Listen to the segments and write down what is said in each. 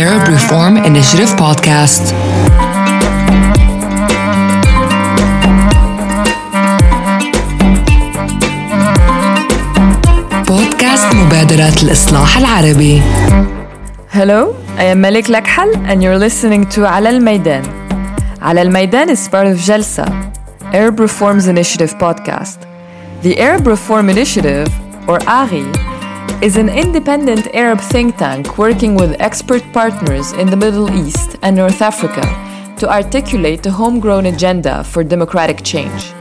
Arab Reform Initiative podcast. بودكاست مبادرة الإصلاح العربي. Hello, I am Malik Lakhal and you're listening to على الميدان. على الميدان is part of JELSA, Arab Reforms Initiative podcast. The Arab Reform Initiative, or ARI, is an independent Arab think tank working with expert partners in the Middle East and North Africa to articulate a homegrown agenda for democratic change.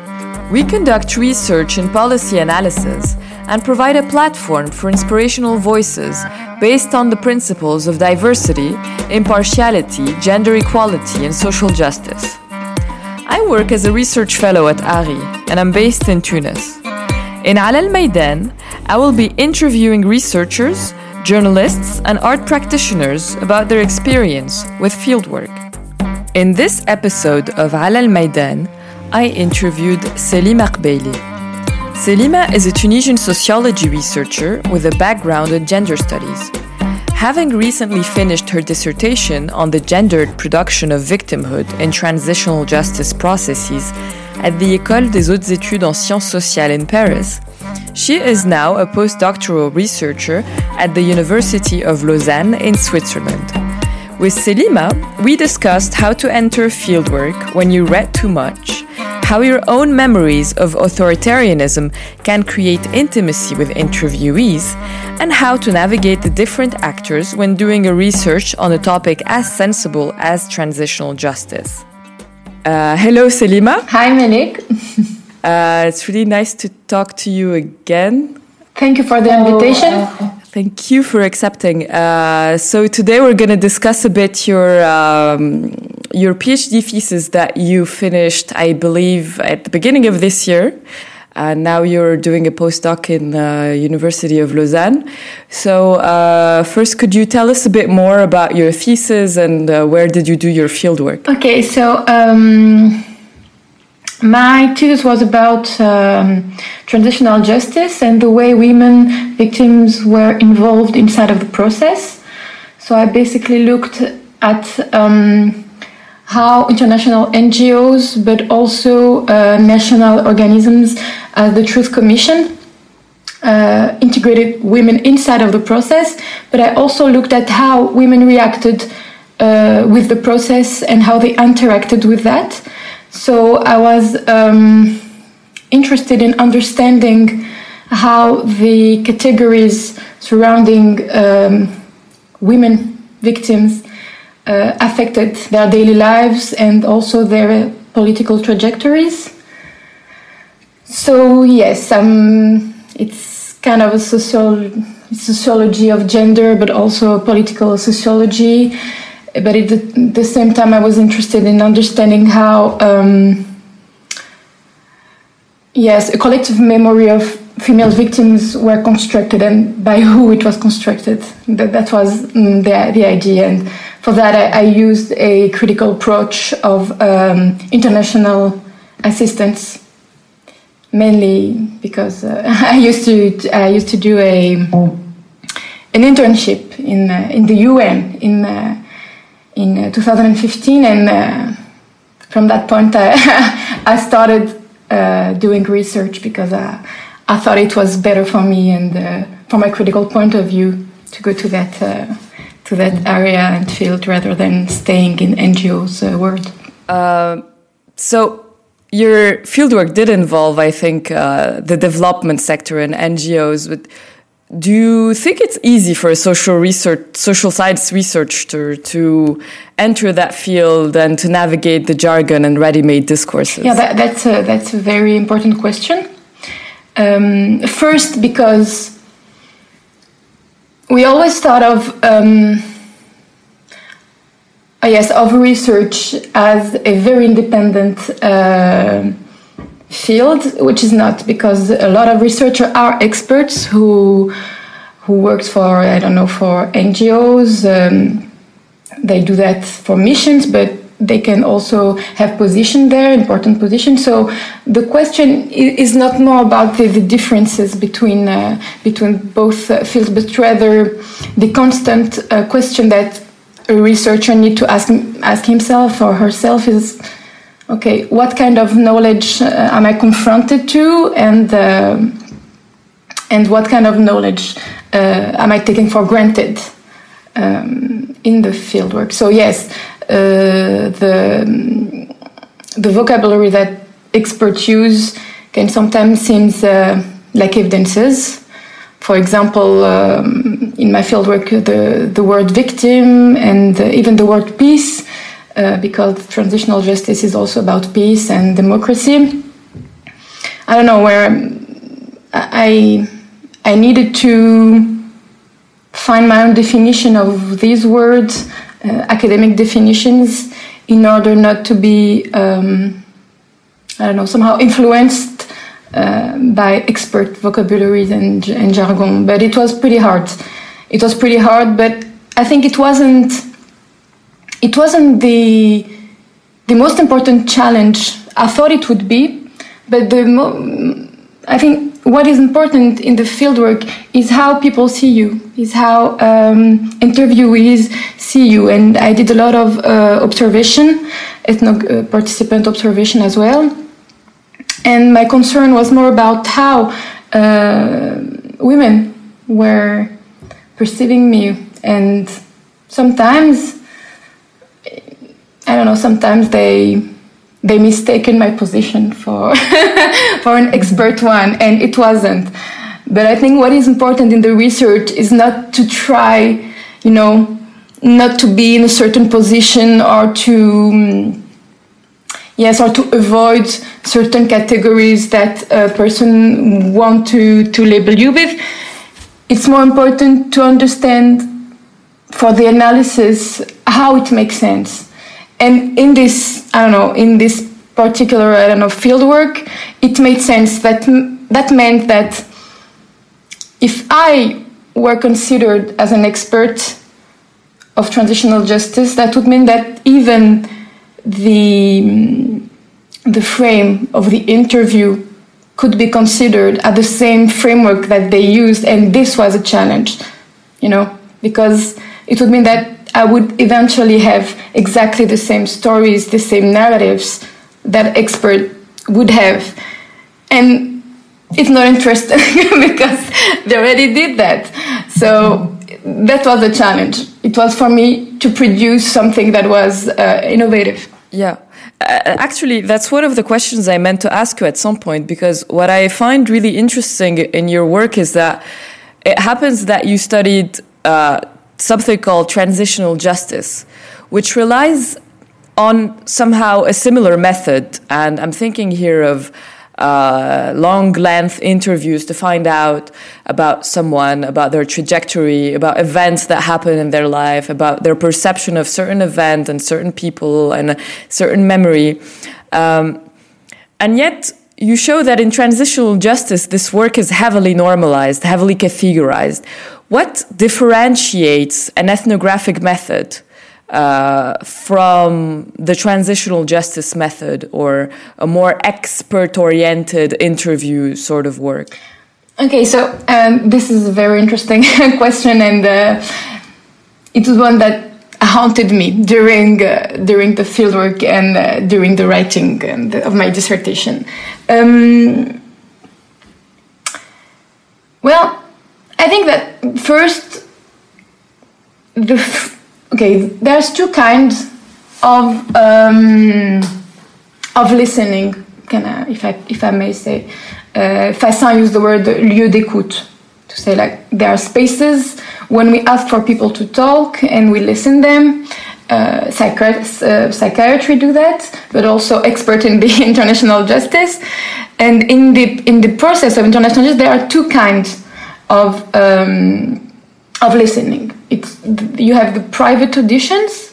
We conduct research and policy analysis and provide a platform for inspirational voices based on the principles of diversity, impartiality, gender equality, and social justice. I work as a research fellow at ARI, and I'm based in Tunis. In Al Al Maidan, I will be interviewing researchers, journalists, and art practitioners about their experience with fieldwork. In this episode of Al Al Maidan, I interviewed Selima Kebaili. Selima is a Tunisian sociology researcher with a background in gender studies. Having recently finished her dissertation on the gendered production of victimhood in transitional justice processes at the École des Hautes Études en Sciences Sociales in Paris, she is now a postdoctoral researcher at the University of Lausanne in Switzerland. With Selima, we discussed how to enter fieldwork when you read too much, how your own memories of authoritarianism can create intimacy with interviewees, and how to navigate the different actors when doing a research on a topic as sensible as transitional justice. Uh, hello, Selima. Hi, Malik. Uh, it's really nice to talk to you again. Thank you for the invitation. Thank you for accepting. Uh, so today we're going to discuss a bit your um, your PhD thesis that you finished, I believe, at the beginning of this year. And now you're doing a postdoc in the University of Lausanne. So uh, first, could you tell us a bit more about your thesis and uh, where did you do your fieldwork? Okay, so um, my thesis was about um, transitional justice and the way women victims were involved inside of the process. So I basically looked at um, how international NGOs, but also uh, national organisms, uh, the Truth Commission, uh, integrated women inside of the process. But I also looked at how women reacted uh, with the process and how they interacted with that. So I was um, interested in understanding how the categories surrounding um, women victims uh, affected their daily lives and also their political trajectories. So yes, um, it's kind of a social sociology of gender, but also political sociology. But at the, the same time, I was interested in understanding how, um, yes, a collective memory of female victims were constructed and by who it was constructed. That, that was mm, the, the idea. And for that, I, I used a critical approach of um, international assistance, mainly because uh, I used to I used to do a an internship in uh, in the UN in uh, in uh, 2015, and uh, from that point, I, I started uh, doing research because I thought it was better for me and from a critical point of view to go to that to that area and field rather than staying in NGOs uh, world. Uh, so your fieldwork did involve, I think, uh, the development sector and NGOs. But do you think it's easy for a social research, social science researcher to enter that field and to navigate the jargon and ready-made discourses? Yeah, that, that's a, that's a very important question. Um, first, because we always thought of um, yes of research as a very independent uh, field, which is not because a lot of researchers are experts who who works for I don't know for NGOs. Um, they do that for missions, but they can also have position there, important position. So the question is not more about the, the differences between uh, between both uh, fields, but rather the constant uh, question that a researcher need to ask ask himself or herself is okay what kind of knowledge uh, am i confronted to and uh, and what kind of knowledge uh, am i taking for granted um, in the fieldwork so yes the the vocabulary that experts use can sometimes seem uh, like evidences for example, um, in my fieldwork, the, the word victim and uh, even the word peace, uh, because transitional justice is also about peace and democracy. I don't know where I, I needed to find my own definition of these words, uh, academic definitions, in order not to be, um, I don't know, somehow influenced uh, by expert vocabularies and, and jargon, but it was pretty hard. It was pretty hard, but I think it wasn't. It wasn't the the most important challenge. I thought it would be, but the mo- I think what is important in the fieldwork is how people see you, is how um, interviewees see you, and I did a lot of uh, observation, ethno uh, participant observation as well. And my concern was more about how uh, women were perceiving me. And sometimes i don't know sometimes they they mistaken my position for for an expert one and it wasn't but i think what is important in the research is not to try you know not to be in a certain position or to um, yes, or to avoid certain categories that a person want to, to label you with. It's more important to understand for the analysis how it makes sense. And in this, I don't know, in this particular, I don't know, fieldwork, it made sense that that meant that if I were considered as an expert of transitional justice, that would mean that even the mm, the frame of the interview could be considered at the same framework that they used and this was a challenge you know because it would mean that i would eventually have exactly the same stories the same narratives that expert would have. And it's not interesting because they already did that. So that was a challenge. It was for me to produce something that was uh, innovative. Yeah. Uh, actually, that's one of the questions I meant to ask you at some point because what I find really interesting in your work is that it happens that you studied uh, something called transitional justice, which relies on somehow a similar method. And I'm thinking here of uh, long length interviews to find out about someone, about their trajectory, about events that happen in their life, about their perception of certain event and certain people and certain memory. Um, and yet, you show that in transitional justice, this work is heavily normalized, heavily categorized. What differentiates an ethnographic method uh, from the transitional justice method or a more expert oriented interview sort of work? Okay, so um, this is a very interesting question, and uh, it was one that haunted me during uh, during the fieldwork and uh, during the writing the, of my dissertation. Um, well, I think that first the okay, there's two kinds of um, of listening. Can I, if I if I may say, uh, Fassin used the word lieu d'écoute to say like there are spaces when we ask for people to talk and we listen them. Uh, psychiatrists, uh, psychiatry do that, but also expert in the international justice. And in the in the process of international justice, there are two kinds of um, of listening it's you have the private auditions,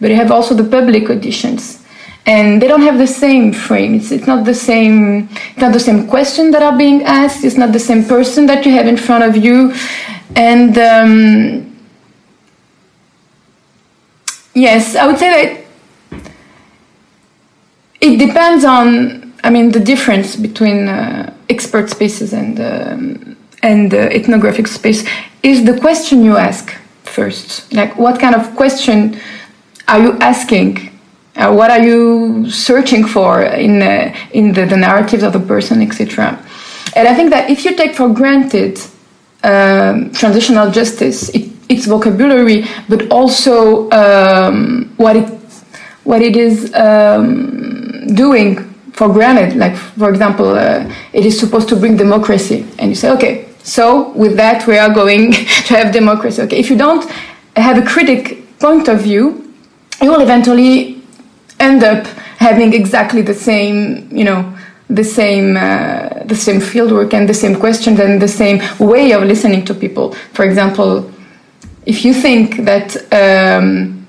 but you have also the public auditions, and they don't have the same frame. It's it's not the same. It's not the same question that are being asked. It's not the same person that you have in front of you, and um, yes, I would say that it depends on. I mean, the difference between uh, expert spaces and um, and uh, ethnographic space is the question you ask first? Like, what kind of question are you asking? Uh, what are you searching for in uh, in the, the narratives of the person, etc. And I think that if you take for granted um, transitional justice, it, its vocabulary, but also um, what it what it is um, doing for granted. Like, for example, uh, it is supposed to bring democracy, and you say, okay, so with that we are going to have democracy. Okay, if you don't have a critic point of view, you will eventually end up having exactly the same, you know, the same uh, the same fieldwork and the same questions and the same way of listening to people. For example, if you think that um,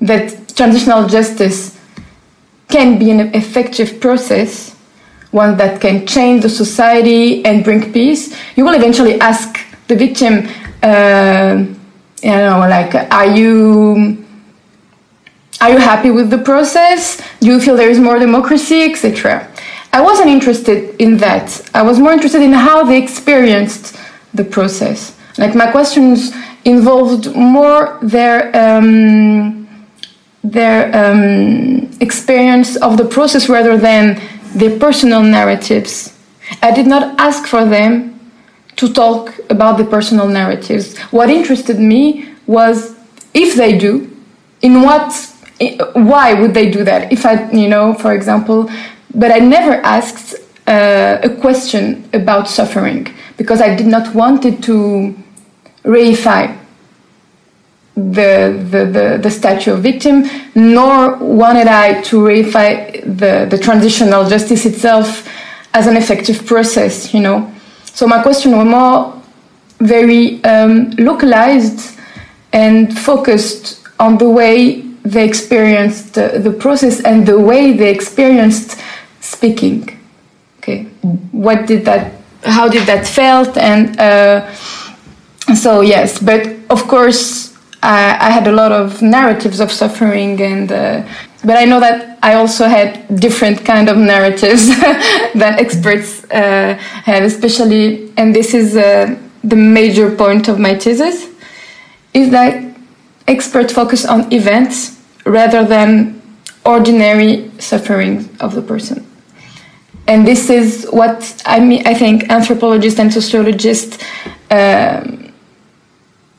that transitional justice can be an effective process, one that can change the society and bring peace, you will eventually ask the victim, uh, you know, like, are you are you happy with the process? Do you feel there is more democracy, etc. I wasn't interested in that. I was more interested in how they experienced the process. Like my questions involved more their um, their um, experience of the process rather than their personal narratives. I did not ask for them to talk about the personal narratives. What interested me was if they do, in what, why would they do that? If I, you know, for example, but I never asked uh, a question about suffering because I did not want it to reify the, the, the, the statue of victim, nor wanted I to reify the, the transitional justice itself as an effective process, you know. So my question was more very um, localized and focused on the way they experienced the, the process and the way they experienced speaking. Okay, what did that? How did that felt? And uh, so yes, but of course I, I, had a lot of narratives of suffering, and uh, but I know that I also had different kind of narratives that experts uh, have, especially, and this is uh, the major point of my thesis, is that experts focus on events rather than ordinary suffering of the person and this is what I mean. I think anthropologists and sociologists um,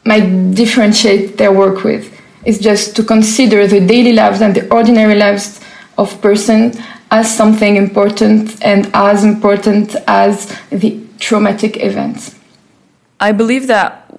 might differentiate their work with is just to consider the daily lives and the ordinary lives of persons as something important and as important as the traumatic events. I believe that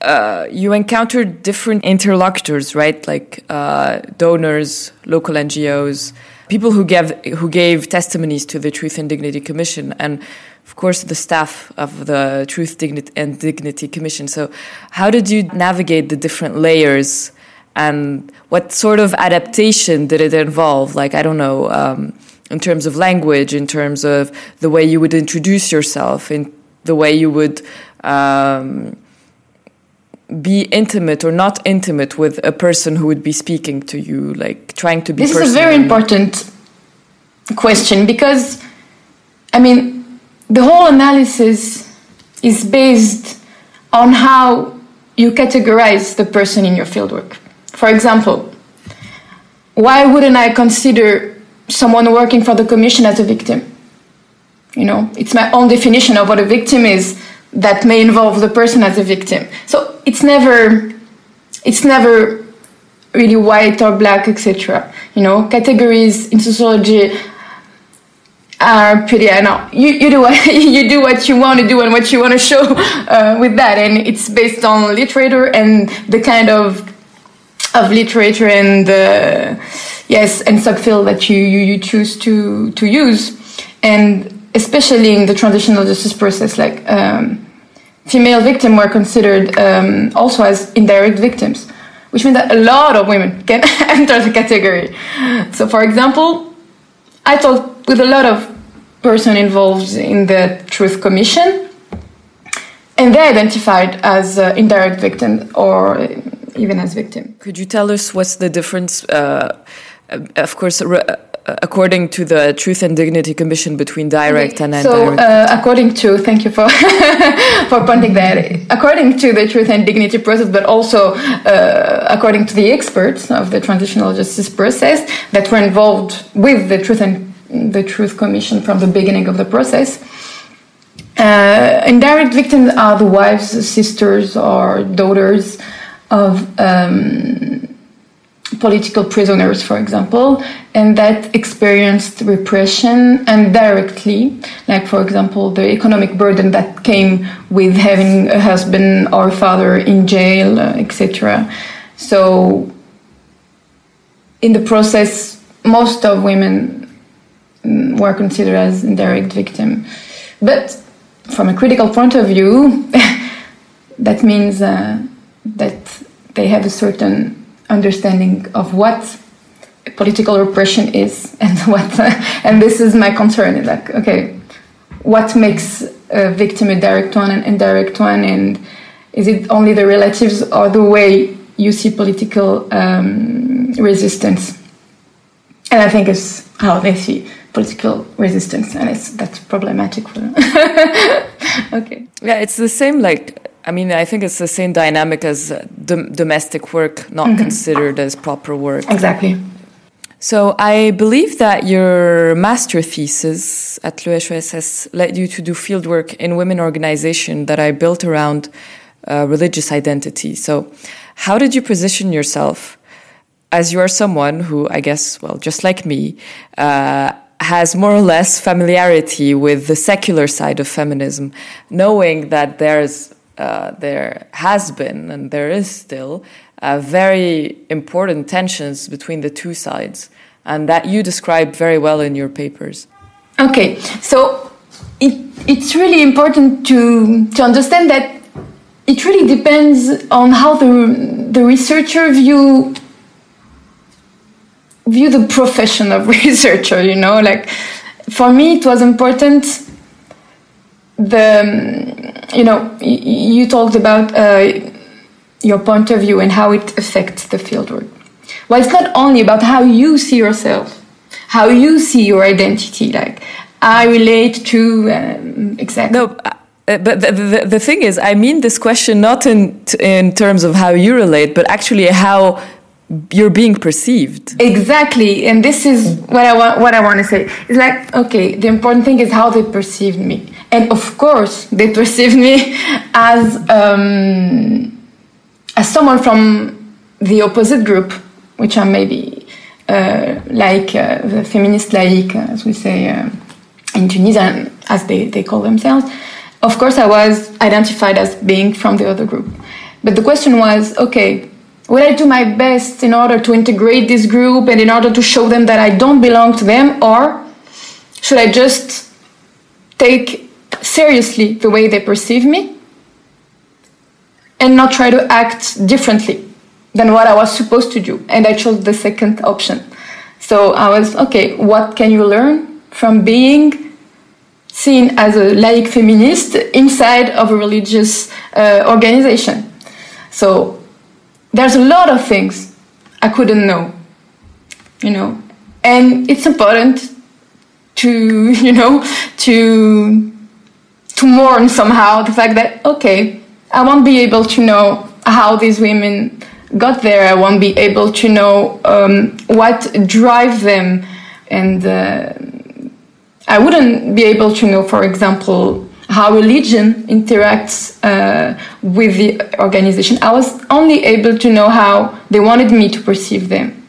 uh, you encountered different interlocutors, right? Like uh, donors, local NGOs, people who gave who gave testimonies to the Truth and Dignity Commission, and of course the staff of the Truth Dignity and Dignity Commission. So, how did you navigate the different layers, and what sort of adaptation did it involve? Like, I don't know, um, in terms of language, in terms of the way you would introduce yourself, in the way you would. Um, be intimate or not intimate with a person who would be speaking to you, like trying to be. This is a very important question because, I mean, the whole analysis is based on how you categorize the person in your fieldwork. For example, why wouldn't I consider someone working for the commission as a victim? You know, it's my own definition of what a victim is that may involve the person as a victim. So it's never it's never really white or black, etc. You know, categories in sociology are pretty. I know you, you do what you do what you want to do and what you want to show uh, with that, and it's based on literature and the kind of of literature and yes and subfield that you, you you choose to to use and especially in the transitional justice process, like um, female victims were considered um, also as indirect victims, which means that a lot of women can enter the category. So, for example, I talked with a lot of person involved in the Truth Commission, and they identified as uh, indirect victim or even as victim. Could you tell us what's the difference? Uh, of course, according to the Truth and Dignity Commission between direct and so, indirect. uh, according to, thank you for for pointing that. According to the Truth and Dignity process, but also uh, according to the experts of the transitional justice process that were involved with the Truth and the Truth Commission from the beginning of the process. Uh, indirect victims are the wives, sisters, or daughters of um, political prisoners, for example, and that experienced repression and directly, like for example, the economic burden that came with having a husband or father in jail, uh, etc. So, in the process, most of women mm, were considered as indirect victim, but from a critical point of view, that means uh, that they have a certain understanding of what political repression is and what and this is my concern like okay what makes a victim a direct one and indirect one and is it only the relatives or the way you see political um, resistance and i think it's how they see political resistance and it's that's problematic for them okay yeah, it's the same. Like, I mean, I think it's the same dynamic as uh, dom- domestic work, not considered as proper work. exactly So I believe that your master thesis at l'EHESS led you to do fieldwork in women organization that I built around uh, religious identity. So how did you position yourself as you are someone who, I guess, well, just like me, uh, has more or less familiarity with the secular side of feminism, knowing that there's uh, there has been and there is still uh, very important tensions between the two sides, and that you describe very well in your papers. Okay, so it, it's really important to, to understand that it really depends on how the, the researcher view view the profession of researcher you know like for me it was important the you know you talked about uh, your point of view and how it affects the fieldwork well it's not only about how you see yourself how you see your identity like i relate to um, exactly. No, uh, but the, the, the thing is, I mean this question not in in terms of how you relate, but actually how you're being perceived. Exactly, and this is what I want. What I want to say It's like, okay, the important thing is how they perceive me, and of course, they perceive me as um, as someone from the opposite group, which are maybe uh, like uh, the feminist laïque, as we say uh, in Tunisia, as they, they call themselves. Of course, I was identified as being from the other group, but the question was, okay, will I do my best in order to integrate this group and in order to show them that I don't belong to them, or should I just take seriously the way they perceive me and not try to act differently than what I was supposed to do? And I chose the second option. So I was, okay, what can you learn from being seen as a laïc feminist inside of a religious uh, organization? So there's a lot of things I couldn't know, you know, and it's important to, you know, to to mourn somehow the fact that okay, I won't be able to know how these women got there. I won't be able to know um, what drive them, and uh, I wouldn't be able to know, for example, how religion interacts uh, with the organization. I was only able to know how they wanted me to perceive them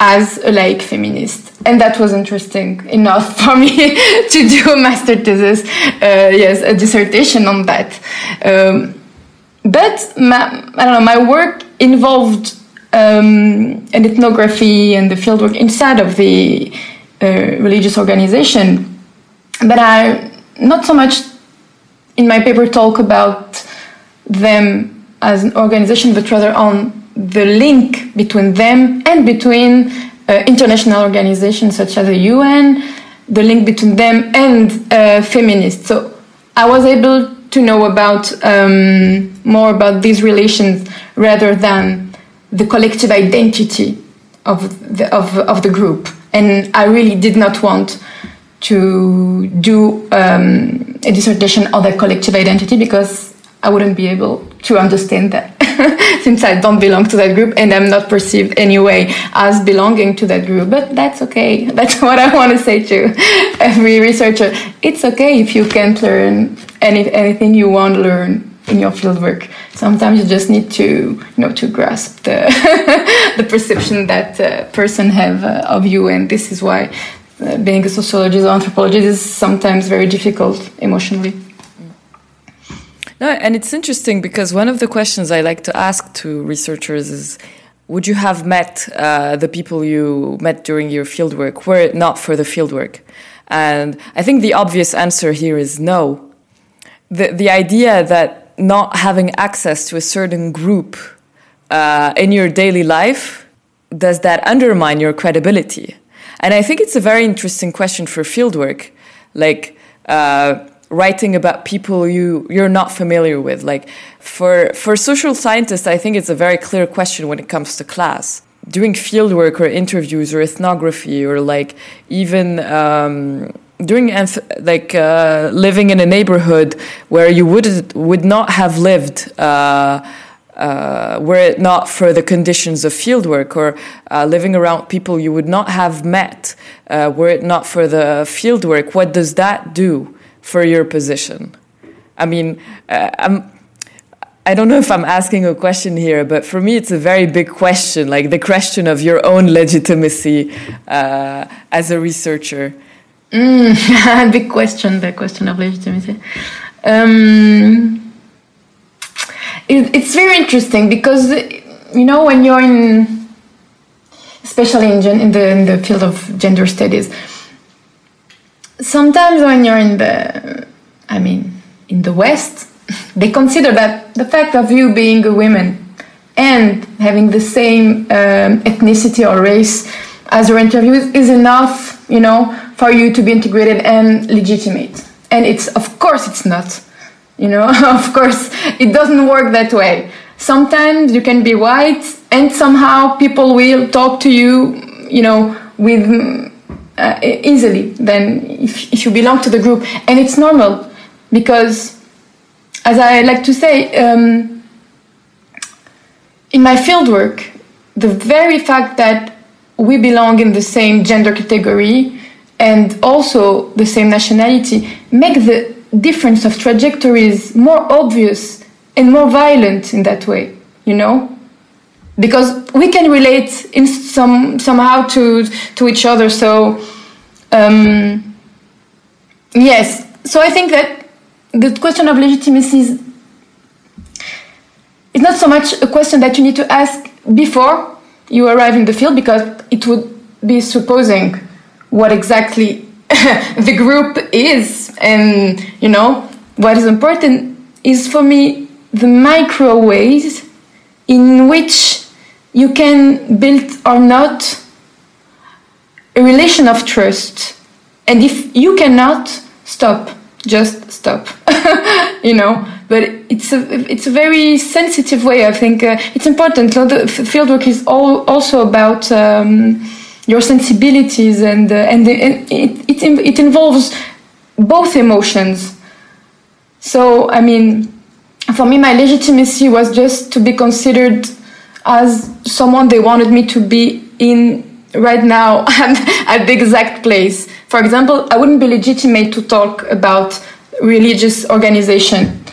as a laïc feminist. And that was interesting enough for me to do a master thesis, uh, yes, a dissertation on that. Um, but my, I don't know, my work involved um, an ethnography and the fieldwork inside of the uh, religious organization. But I not so much in my paper talk about them as an organization, but rather on the link between them and between uh, international organizations such as the UN, the link between them and uh, feminists. So I was able to know about um, more about these relations rather than the collective identity of the of, of the group, and I really did not want to do um, a dissertation on the collective identity because I wouldn't be able to understand that since I don't belong to that group and I'm not perceived anyway as belonging to that group. But that's okay. That's what I want to say to every researcher. It's okay if you can't learn any, anything you want to learn in your fieldwork. Sometimes you just need to, you know, to grasp the the perception that uh, person have uh, of you, and this is why being a sociologist or anthropologist is sometimes very difficult emotionally. No, and it's interesting because one of the questions I like to ask to researchers is would you have met uh, the people you met during your fieldwork were it not for the fieldwork? And I think the obvious answer here is no. The, the idea that not having access to a certain group uh, in your daily life, does that undermine your credibility? And I think it's a very interesting question for fieldwork. Like, uh, writing about people you you're not familiar with like for for social scientists i think it's a very clear question when it comes to class doing fieldwork or interviews or ethnography or like even um, doing like uh, living in a neighborhood where you would would not have lived uh, uh, were it not for the conditions of fieldwork or uh, living around people you would not have met uh, were it not for the fieldwork what does that do for your position? I mean, uh, I'm. I don't know if I'm asking a question here, but for me, it's a very big question, like the question of your own legitimacy uh, as a researcher. Mm, big question, the question of legitimacy. Um, it, it's very interesting because, you know, when you're in, especially in, in, the, in the field of gender studies, sometimes when you're in the, I mean, in the West, they consider that the fact of you being a woman and having the same um, ethnicity or race as your interviews is enough, you know, for you to be integrated and legitimate. And it's, of course, it's not. You know, of course, it doesn't work that way. Sometimes you can be white and somehow people will talk to you, you know, with uh, easily than if, if you belong to the group. And it's normal because, as I like to say, um, in my fieldwork, the very fact that we belong in the same gender category and also the same nationality make the difference of trajectories more obvious and more violent in that way, you know? because we can relate in some somehow to to each other. So um, yes, so I think that the question of legitimacy is it's not so much a question that you need to ask before you arrive in the field because it would be supposing what exactly the group is and you know what is important is for me the micro ways in which you can build or not a relation of trust. And if you cannot, stop. Just stop. you know. But it's a it's a very sensitive way. I think uh, it's important. So the fieldwork is all also about um, your sensibilities, and uh, and, and it, it it involves both emotions. So I mean, for me, my legitimacy was just to be considered as someone they wanted me to be in right now and at the exact place. For example, I wouldn't be legitimate to talk about religious organization,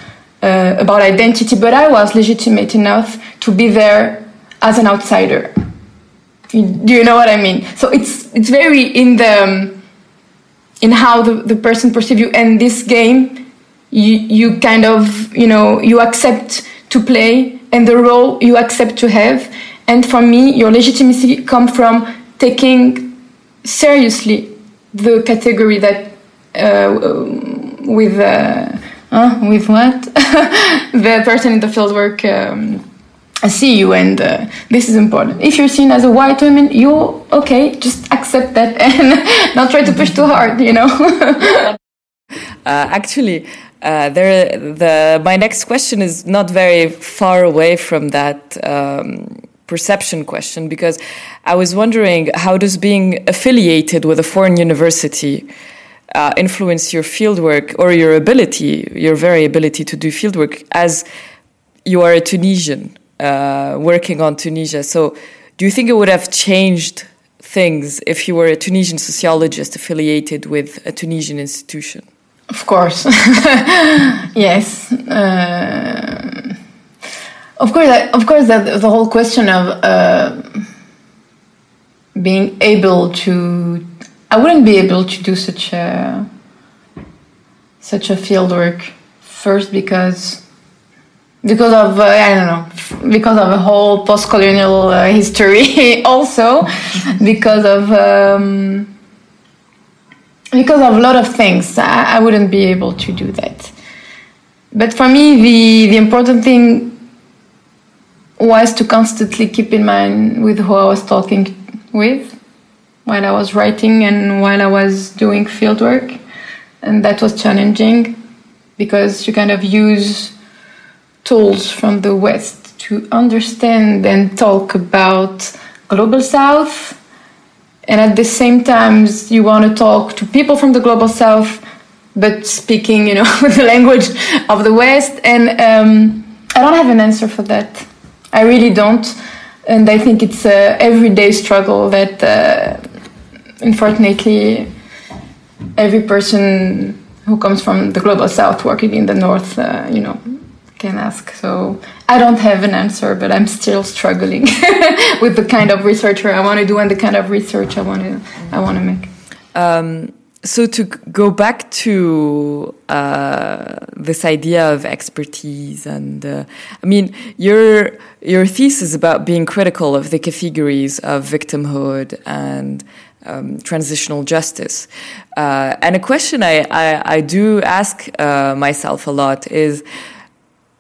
uh, about identity, but I was legitimate enough to be there as an outsider. Do you know what I mean? So it's it's very in the um, in how the, the person perceives you. And this game, you you kind of you know you accept to play and the role you accept to have. And for me, your legitimacy comes from taking seriously the category that uh, with uh, uh, with what the person in the fieldwork um, see you, and uh, this is important. If you're seen as a white woman, you okay, just accept that and not try to push too hard, you know. Uh, actually, uh, there, the my next question is not very far away from that um, perception question because I was wondering how does being affiliated with a foreign university uh, influence your fieldwork or your ability, your very ability to do fieldwork as you are a Tunisian uh, working on Tunisia. So, do you think it would have changed things if you were a Tunisian sociologist affiliated with a Tunisian institution? Of course, yes. Uh, of course, of course, that the whole question of uh, being able to, I wouldn't be able to do such a such a field work first because because of uh, I don't know because of a whole post-colonial uh, history also. Because of um, because of a lot of things. I, I, wouldn't be able to do that. But for me the the important thing was to constantly keep in mind with who I was talking with while I was writing and while I was doing fieldwork. And that was challenging because you kind of use tools from the West to understand and talk about Global South. And at the same time, you want to talk to people from the Global South, but speaking, you know, the language of the West. And um, I don't have an answer for that. I really don't. And I think it's a everyday struggle that, uh, unfortunately, every person who comes from the global south working in the north, uh, you know, can ask. So I don't have an answer, but I'm still struggling with the kind of researcher I want to do and the kind of research I want to I want to make. Um, so to go back to uh, this idea of expertise, and uh, I mean your your thesis about being critical of the categories of victimhood and um, transitional justice, uh, and a question I I, I do ask uh, myself a lot is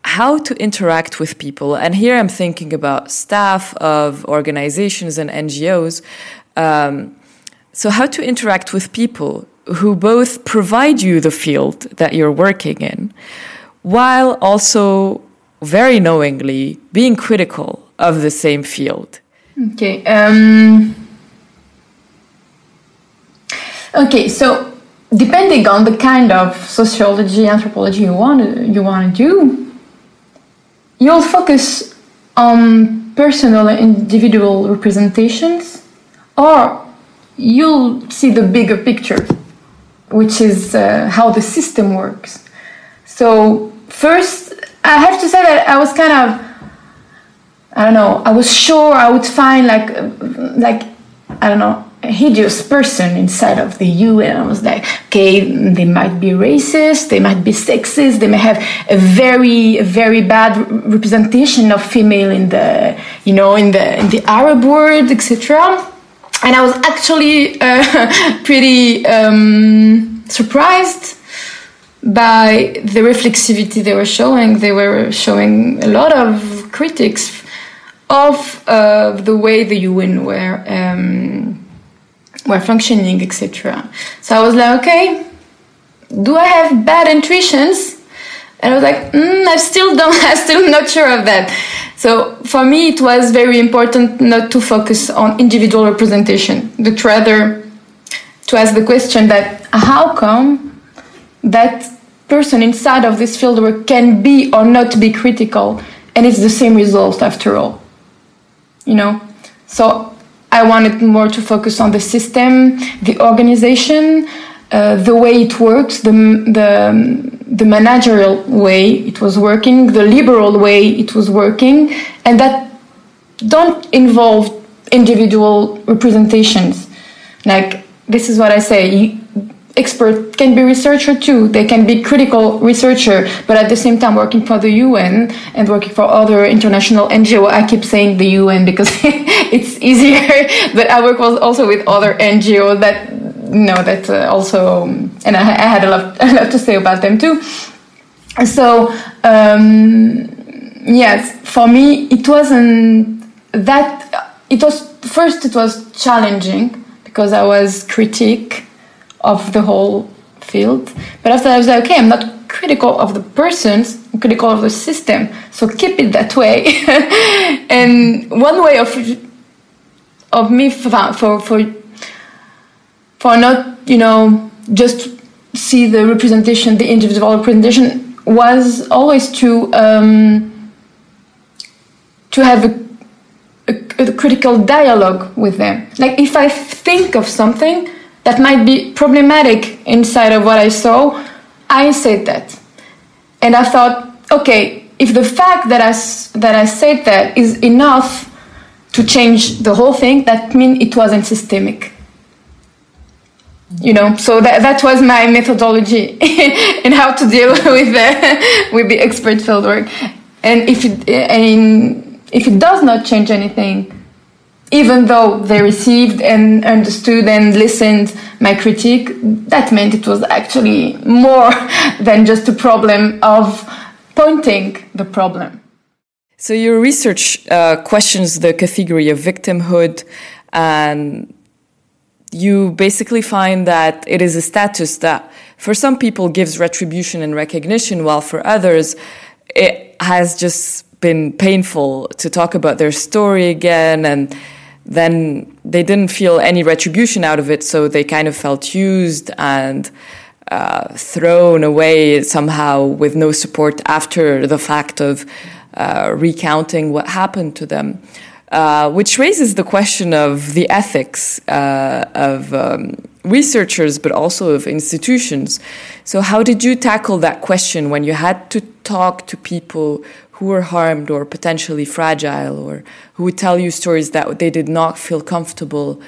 how to interact with people. And here I'm thinking about staff of organizations and NGOs. Um, so, how to interact with people who both provide you the field that you're working in, while also very knowingly being critical of the same field. Okay. Um, okay. So, depending on the kind of sociology, anthropology you want you want to do, you'll focus on personal and individual representations or you'll see the bigger picture which is uh, how the system works. So first i have to say that i was kind of i don't know i was sure i would find like like i don't know hideous person inside of the UN. I was like, okay, they might be racist, they might be sexist, they may have a very, very bad representation of female in the, you know, in the in the Arab world, etc. And I was actually uh, pretty um, surprised by the reflexivity they were showing. They were showing a lot of critics of uh, the way the UN were. Um, were functioning, etc. So I was like, okay, do I have bad intuitions? And I was like, mm, I still don't, I'm still not sure of that. So for me, it was very important not to focus on individual representation, but rather to ask the question that how come that person inside of this fieldwork can be or not be critical, and it's the same result after all. You know, so I wanted more to focus on the system, the organization, uh, the way it works, the, the, the managerial way it was working, the liberal way it was working, and that don't involve individual representations. Like, this is what I say expert can be researcher too. They can be critical researcher, but at the same time working for the UN and working for other international NGO. I keep saying the UN because it's easier, but I work also with other NGO that know that uh, also, and I, I, had a lot, a lot to say about them too. So um, yes, for me it wasn't that. It was first. It was challenging because I was critique of the whole field. But after I was like, okay, I'm not critical of the persons, critical of the system. So keep it that way. and one way of of me for for for, for not you know just see the representation, the individual representation was always to um, to have a, a, a critical dialogue with them. Like if I think of something that might be problematic inside of what I saw, I said that, and I thought, okay, if the fact that I that I said that is enough to change the whole thing, that means it wasn't systemic. You know so that, that was my methodology in how to deal with the with the expert fieldwork. And if it and if it does not change anything even though they received and understood and listened my critique that meant it was actually more than just a problem of pointing the problem. So your research uh, questions the category of victimhood and you basically find that it is a status that for some people gives retribution and recognition, while for others it has just been painful to talk about their story again and then they didn't feel any retribution out of it, so they kind of felt used and uh, thrown away somehow with no support after the fact of uh, recounting what happened to them. Uh, which raises the question of the ethics uh, of um, researchers, but also of institutions. So, how did you tackle that question when you had to talk to people who were harmed or potentially fragile, or who would tell you stories that they did not feel comfortable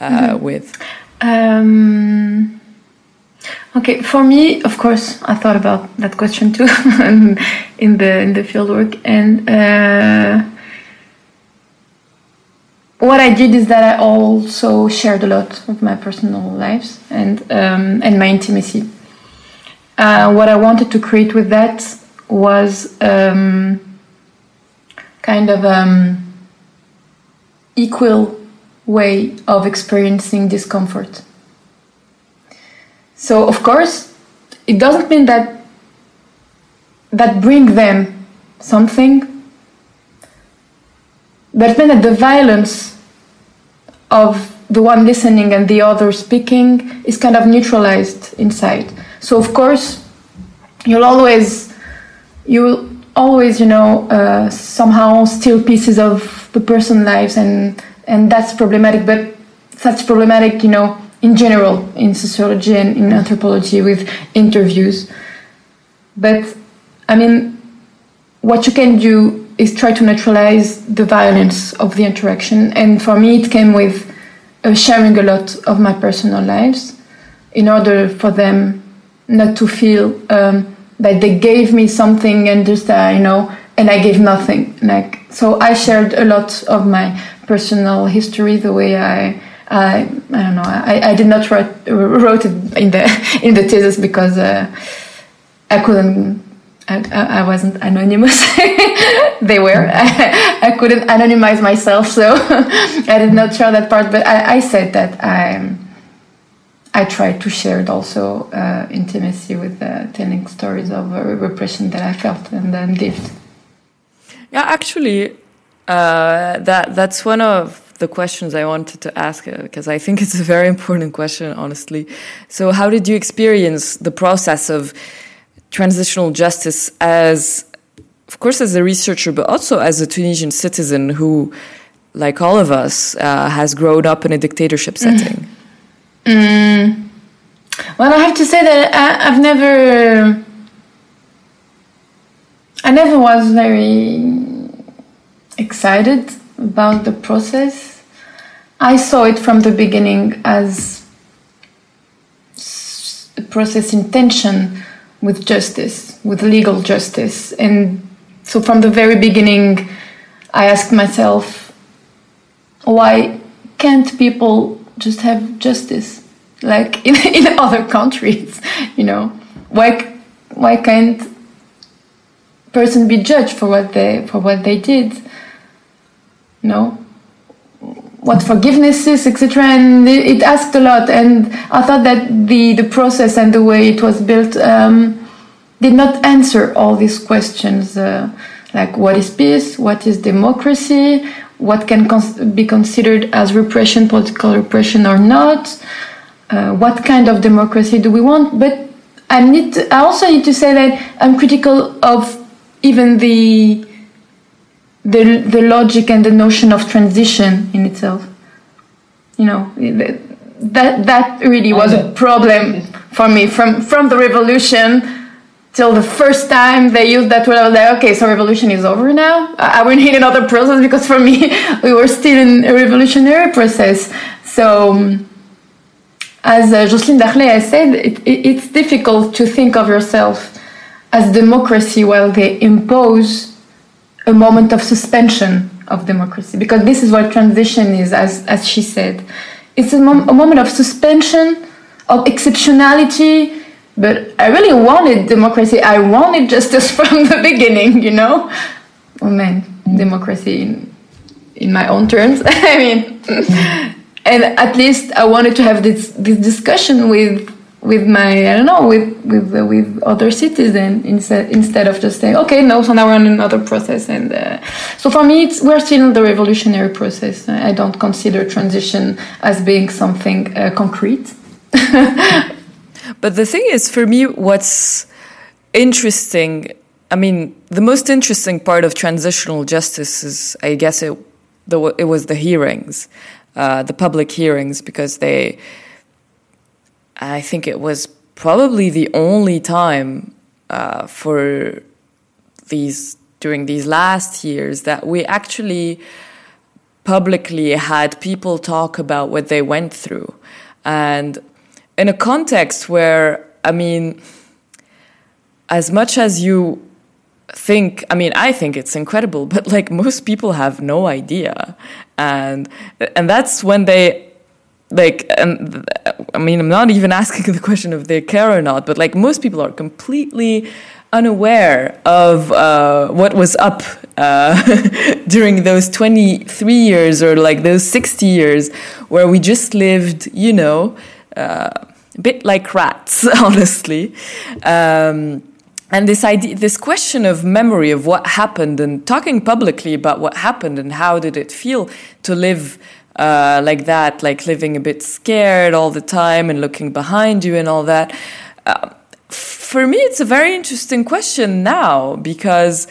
uh, mm-hmm. with? Um, okay, for me, of course, I thought about that question too in the in the fieldwork, and uh, what I did is that I also shared a lot of my personal lives and um, and my intimacy. Uh, what I wanted to create with that was um, kind of um, equal way of experiencing discomfort. So of course, it doesn't mean that that bring them something but then that the violence of the one listening and the other speaking is kind of neutralized inside. So of course, you'll always you will always you know uh, somehow steal pieces of the person' lives and and that's problematic. But that's problematic, you know, in general in sociology and in anthropology with interviews. But I mean, what you can do is try to neutralize the violence of the interaction. And for me, it came with uh, sharing a lot of my personal lives in order for them not to feel um, that they gave me something and just uh, you know and I gave nothing. Like so, I shared a lot of my personal history, the way I. I, I don't know. I, I did not write wrote it in the in the thesis because uh, I couldn't I, I, wasn't anonymous. they were. I, I, couldn't anonymize myself, so I did not share that part. But I, I said that I, I tried to share also uh, intimacy with uh, telling stories of uh, repression that I felt and then lived. Yeah, actually, uh, that that's one of the questions I wanted to ask because I think it's a very important question, honestly. So, how did you experience the process of transitional justice as, of course, as a researcher, but also as a Tunisian citizen who, like all of us, uh, has grown up in a dictatorship setting? Mm. Well, I have to say that I, I've never. I never was very excited about the process. I saw it from the beginning as a process in tension with justice, with legal justice. And so from the very beginning, I asked myself, why can't people just have justice like in, in other countries? You know, why why can't person be judged for what they for what they did? No, what forgiveness is, etc. And it, asked a lot. And I thought that the the process and the way it was built um, did not answer all these questions uh, like what is peace, what is democracy, what can cons- be considered as repression, political repression or not, uh, what kind of democracy do we want. But I need to, I also need to say that I'm critical of even the the the logic and the notion of transition in itself. You know that that really was a problem for me from from the revolution till the first time they used that word. I was like, okay, so revolution is over now. I will need another process because for me we were still in a revolutionary process. So. As uh, Jocelyne Dakhlia has said, it, it, it's difficult to think of yourself as democracy while they impose a moment of suspension of democracy. Because this is what transition is, as, as she said. It's a, mom- a moment of suspension, of exceptionality, but I really wanted democracy. I wanted justice from the beginning, you know? Oh man, democracy in, in my own terms. I mean, and at least I wanted to have this this discussion with with my I don't know with with with other citizens instead instead of just saying okay no so now we're on another process and uh, so for me it's we're still in the revolutionary process I don't consider transition as being something uh, concrete. but the thing is, for me, what's interesting. I mean, the most interesting part of transitional justice is, I guess, it the, it was the hearings uh, the public hearings because they, I think it was probably the only time uh, for these during these last years that we actually publicly had people talk about what they went through. And in a context where i mean as much as you think i mean i think it's incredible but like most people have no idea. And and that's when they like and i mean i'm not even asking the question if they care or not but like most people are completely unaware of uh, what was up uh, during those 23 years or like those 60 years where we just lived you know uh, a bit like rats honestly. Um, and this idea this question of memory of what happened and talking publicly about what happened and how did it feel to live uh, like that like living a bit scared all the time and looking behind you and all that uh, for me it's a very interesting question now because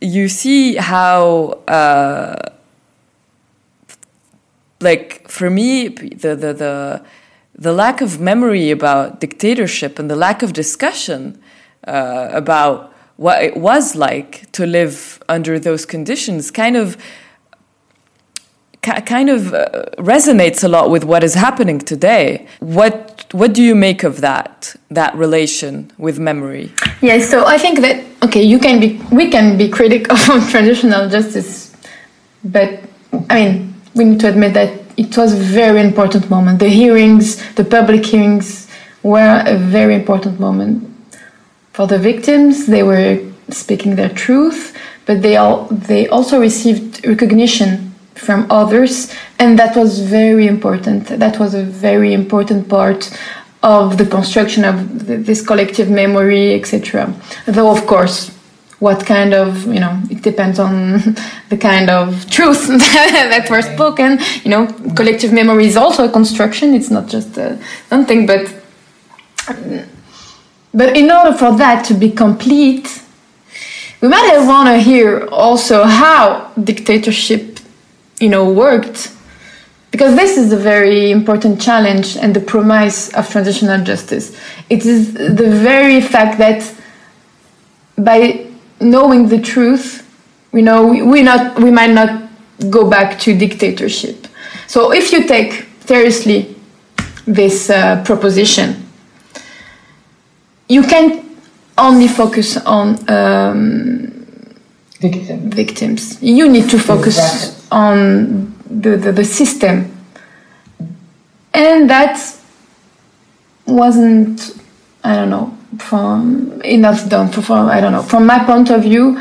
you see how uh, like for me the, the the the lack of memory about dictatorship and the lack of discussion uh, about what it was like to live under those conditions kind of kind of uh, resonates a lot with what is happening today. What what do you make of that that relation with memory? Yes so i think that okay you can be we can be critical of transitional justice but i mean we need to admit that it was a very important moment. The hearings the public hearings were a very important moment for the victims, they were speaking their truth, but they all they also received recognition from others, and that was very important. That was a very important part of the construction of this collective memory, etc. Though, of course, what kind of you know it depends on the kind of truth that were spoken. You know, collective memory is also a construction. It's not just uh, something, but but in order for that to be complete, we might want to hear also how dictatorship, you know, worked, because this is a very important challenge and the promise of transitional justice. It is the very fact that by knowing the truth, you know, we, we not we might not go back to dictatorship. So if you take seriously this uh, proposition you can only focus on um, Victim. victims. You need to focus on the, the, the system. And that wasn't, I don't know, from enough done. From, I don't know. From my point of view,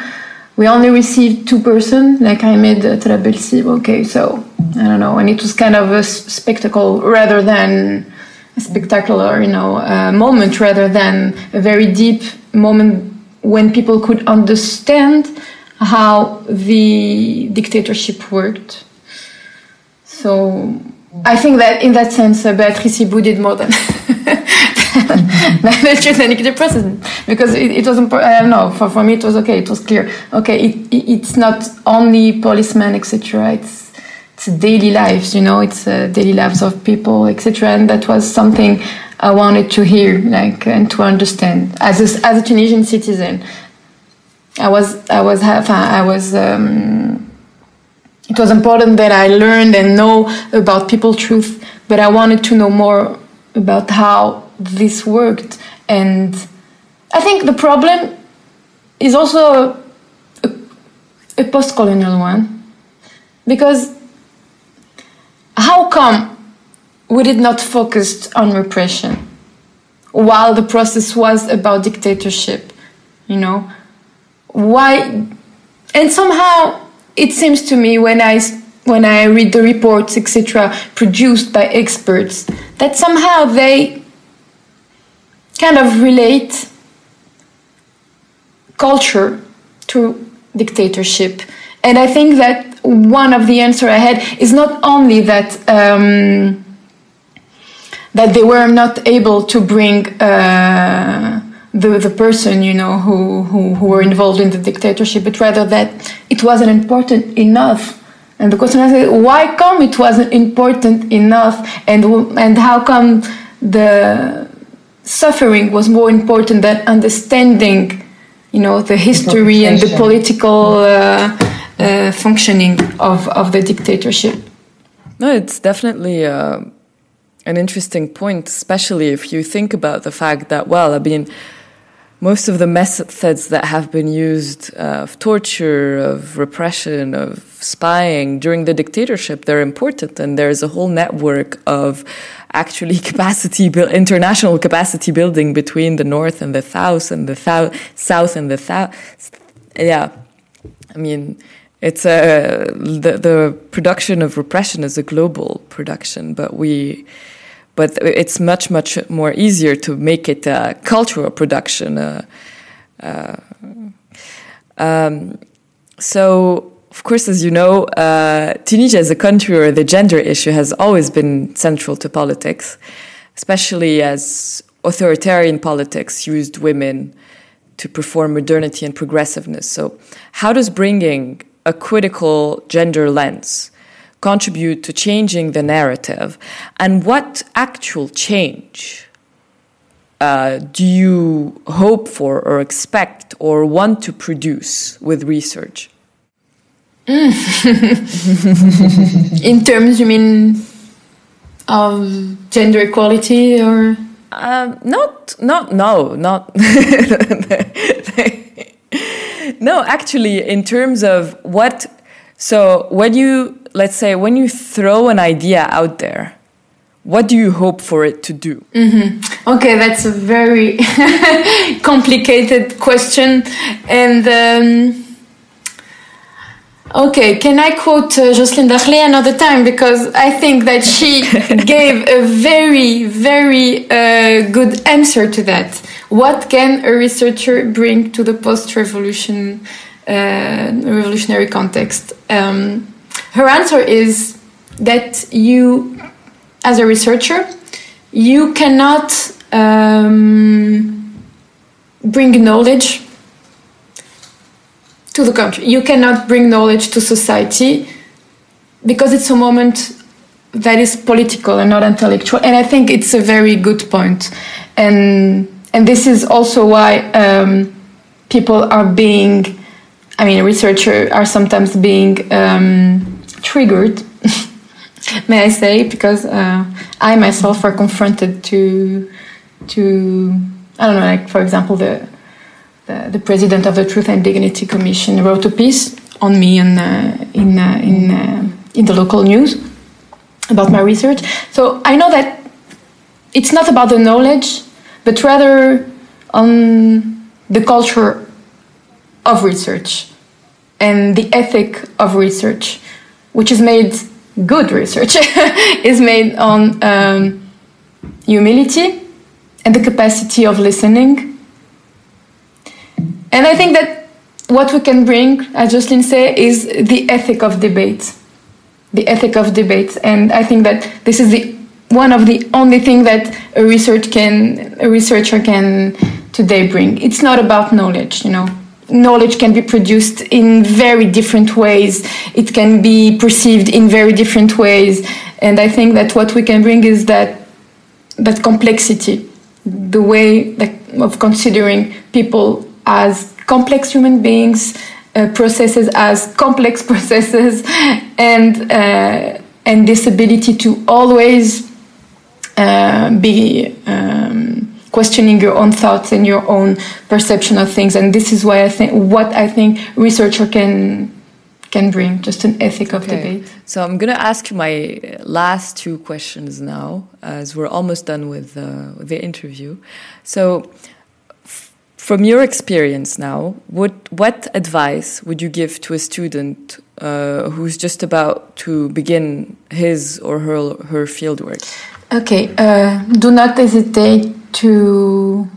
we only received two person, like Imed uh, Trabelsi. Okay, so I don't know, and it was kind of a spectacle rather than spectacular, you know, uh, moment rather than a very deep moment when people could understand how the dictatorship worked. So I think that in that sense, uh, Beatrice Hibou did more than and the process because it, it was important. I don't know. For, for me, it was okay. It was clear. Okay, it, it it's not only policemen, etc. It's it's daily lives. You know, it's uh, daily lives of people, etc. And that was something I wanted to hear, like, and to understand as a, as a Tunisian citizen. I was I was I was. Um, it was important that I learned and know about people truth, but I wanted to know more about how this worked. And I think the problem is also a, a post colonial one. Because how come we did not focus on repression while the process was about dictatorship? You know? Why? And somehow it seems to me when I when I read the reports, etc., produced by experts, that somehow they kind of relate culture to dictatorship. And I think that one of the answer I had is not only that um, that they were not able to bring uh, the the person you know who, who who were involved in the dictatorship, but rather that it wasn't important enough. And the question is, why come it wasn't important enough, and and how come the suffering was more important than understanding, you know, the history and the political uh, uh, functioning of of the dictatorship. No, it's definitely. Uh, an interesting point, especially if you think about the fact that, well, I mean, most of the methods that have been used uh, of torture, of repression, of spying during the dictatorship, they're important. And there's a whole network of actually capacity, international capacity building between the North and the South and the South, South and the South. Yeah. I mean, it's a, the, the production of repression is a global production, but we, but it's much much more easier to make it a cultural production. Uh, uh, um, so, of course, as you know, uh, Tunisia is a country where the gender issue has always been central to politics, especially as authoritarian politics used women to perform modernity and progressiveness. So, how does bringing a critical gender lens contribute to changing the narrative? And what actual change uh, do you hope for or expect or want to produce with research? Mm. In terms, you mean of gender equality or? Um, not, not, no, not. no, actually, in terms of what. So when you let's say when you throw an idea out there what do you hope for it to do mm-hmm. okay that's a very complicated question and um, okay can i quote uh, Jocelyne Dakhlia another time? Because i think that she gave a very very uh, good answer to that. What can a researcher bring to the post-revolution uh, revolutionary context? Um, her answer is that you, as a researcher, you cannot um, bring knowledge to the country. You cannot bring knowledge to society because it's a moment that is political and not intellectual. And I think it's a very good point. And and this is also why um, people are being, I mean, researchers are sometimes being um, triggered, may I say, because uh, I myself are confronted to to I don't know, like for example, the the, the president of the Truth and Dignity Commission wrote a piece on me in uh, in uh, in uh, in the local news about my research. So I know that it's not about the knowledge, but rather on the culture of research and the ethic of research which is made good research is made on um, humility and the capacity of listening And I think that what we can bring, as Jocelyne said, is the ethic of debate. The ethic of debate. And I think that this is the one of the only thing that a research can a researcher can today bring. It's not about knowledge, you know. Knowledge can be produced in very different ways. It can be perceived in very different ways. And I think that what we can bring is that that complexity, the way that, of considering people as complex human beings, uh, processes as complex processes, and uh, and this ability to always uh, be um, questioning your own thoughts and your own perception of things. And this is why I think what I think researcher can can bring just an ethic of Okay. debate. So I'm gonna ask you my last two questions now, as we're almost done with, uh, the interview. So, from your experience now, what what advice would you give to a student uh, who's just about to begin his or her her fieldwork? Okay, uh, do not hesitate to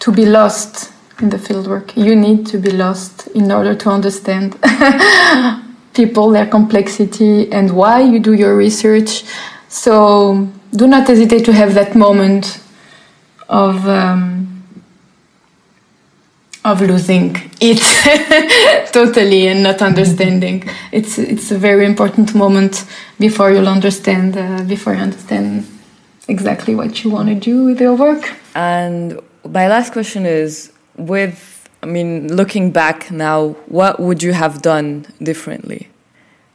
to be lost in the fieldwork. You need to be lost in order to understand people, their complexity, and why you do your research. So do not hesitate to have that moment of um, of losing it totally and not understanding. It's it's a very important moment before you'll understand uh, before you understand exactly what you want to do with your work. And my last question is with I mean looking back now what would you have done differently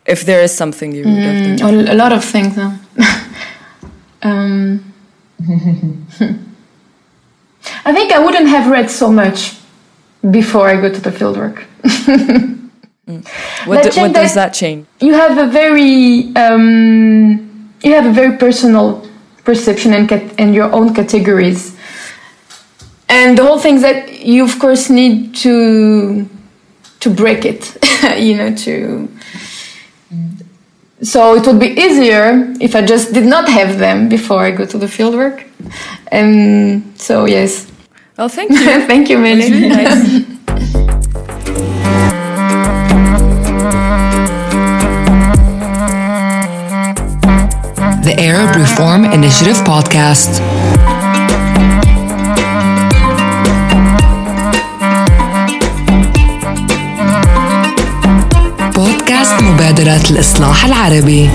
if there is something you would have done Mm, a, a lot of things. Huh? um, I think I wouldn't have read so much before I go to the fieldwork. what, do- what check does that- that change? you have a very um, you have a very personal perception and and your own categories. And the whole thing that you of course need to to break it you know to so it would be easier if i just did not have them before i go to the fieldwork and so yes oh thank you thank you It's Meli. really nice. The Arab Reform Initiative Podcast. بودكاست مبادرة الإصلاح العربي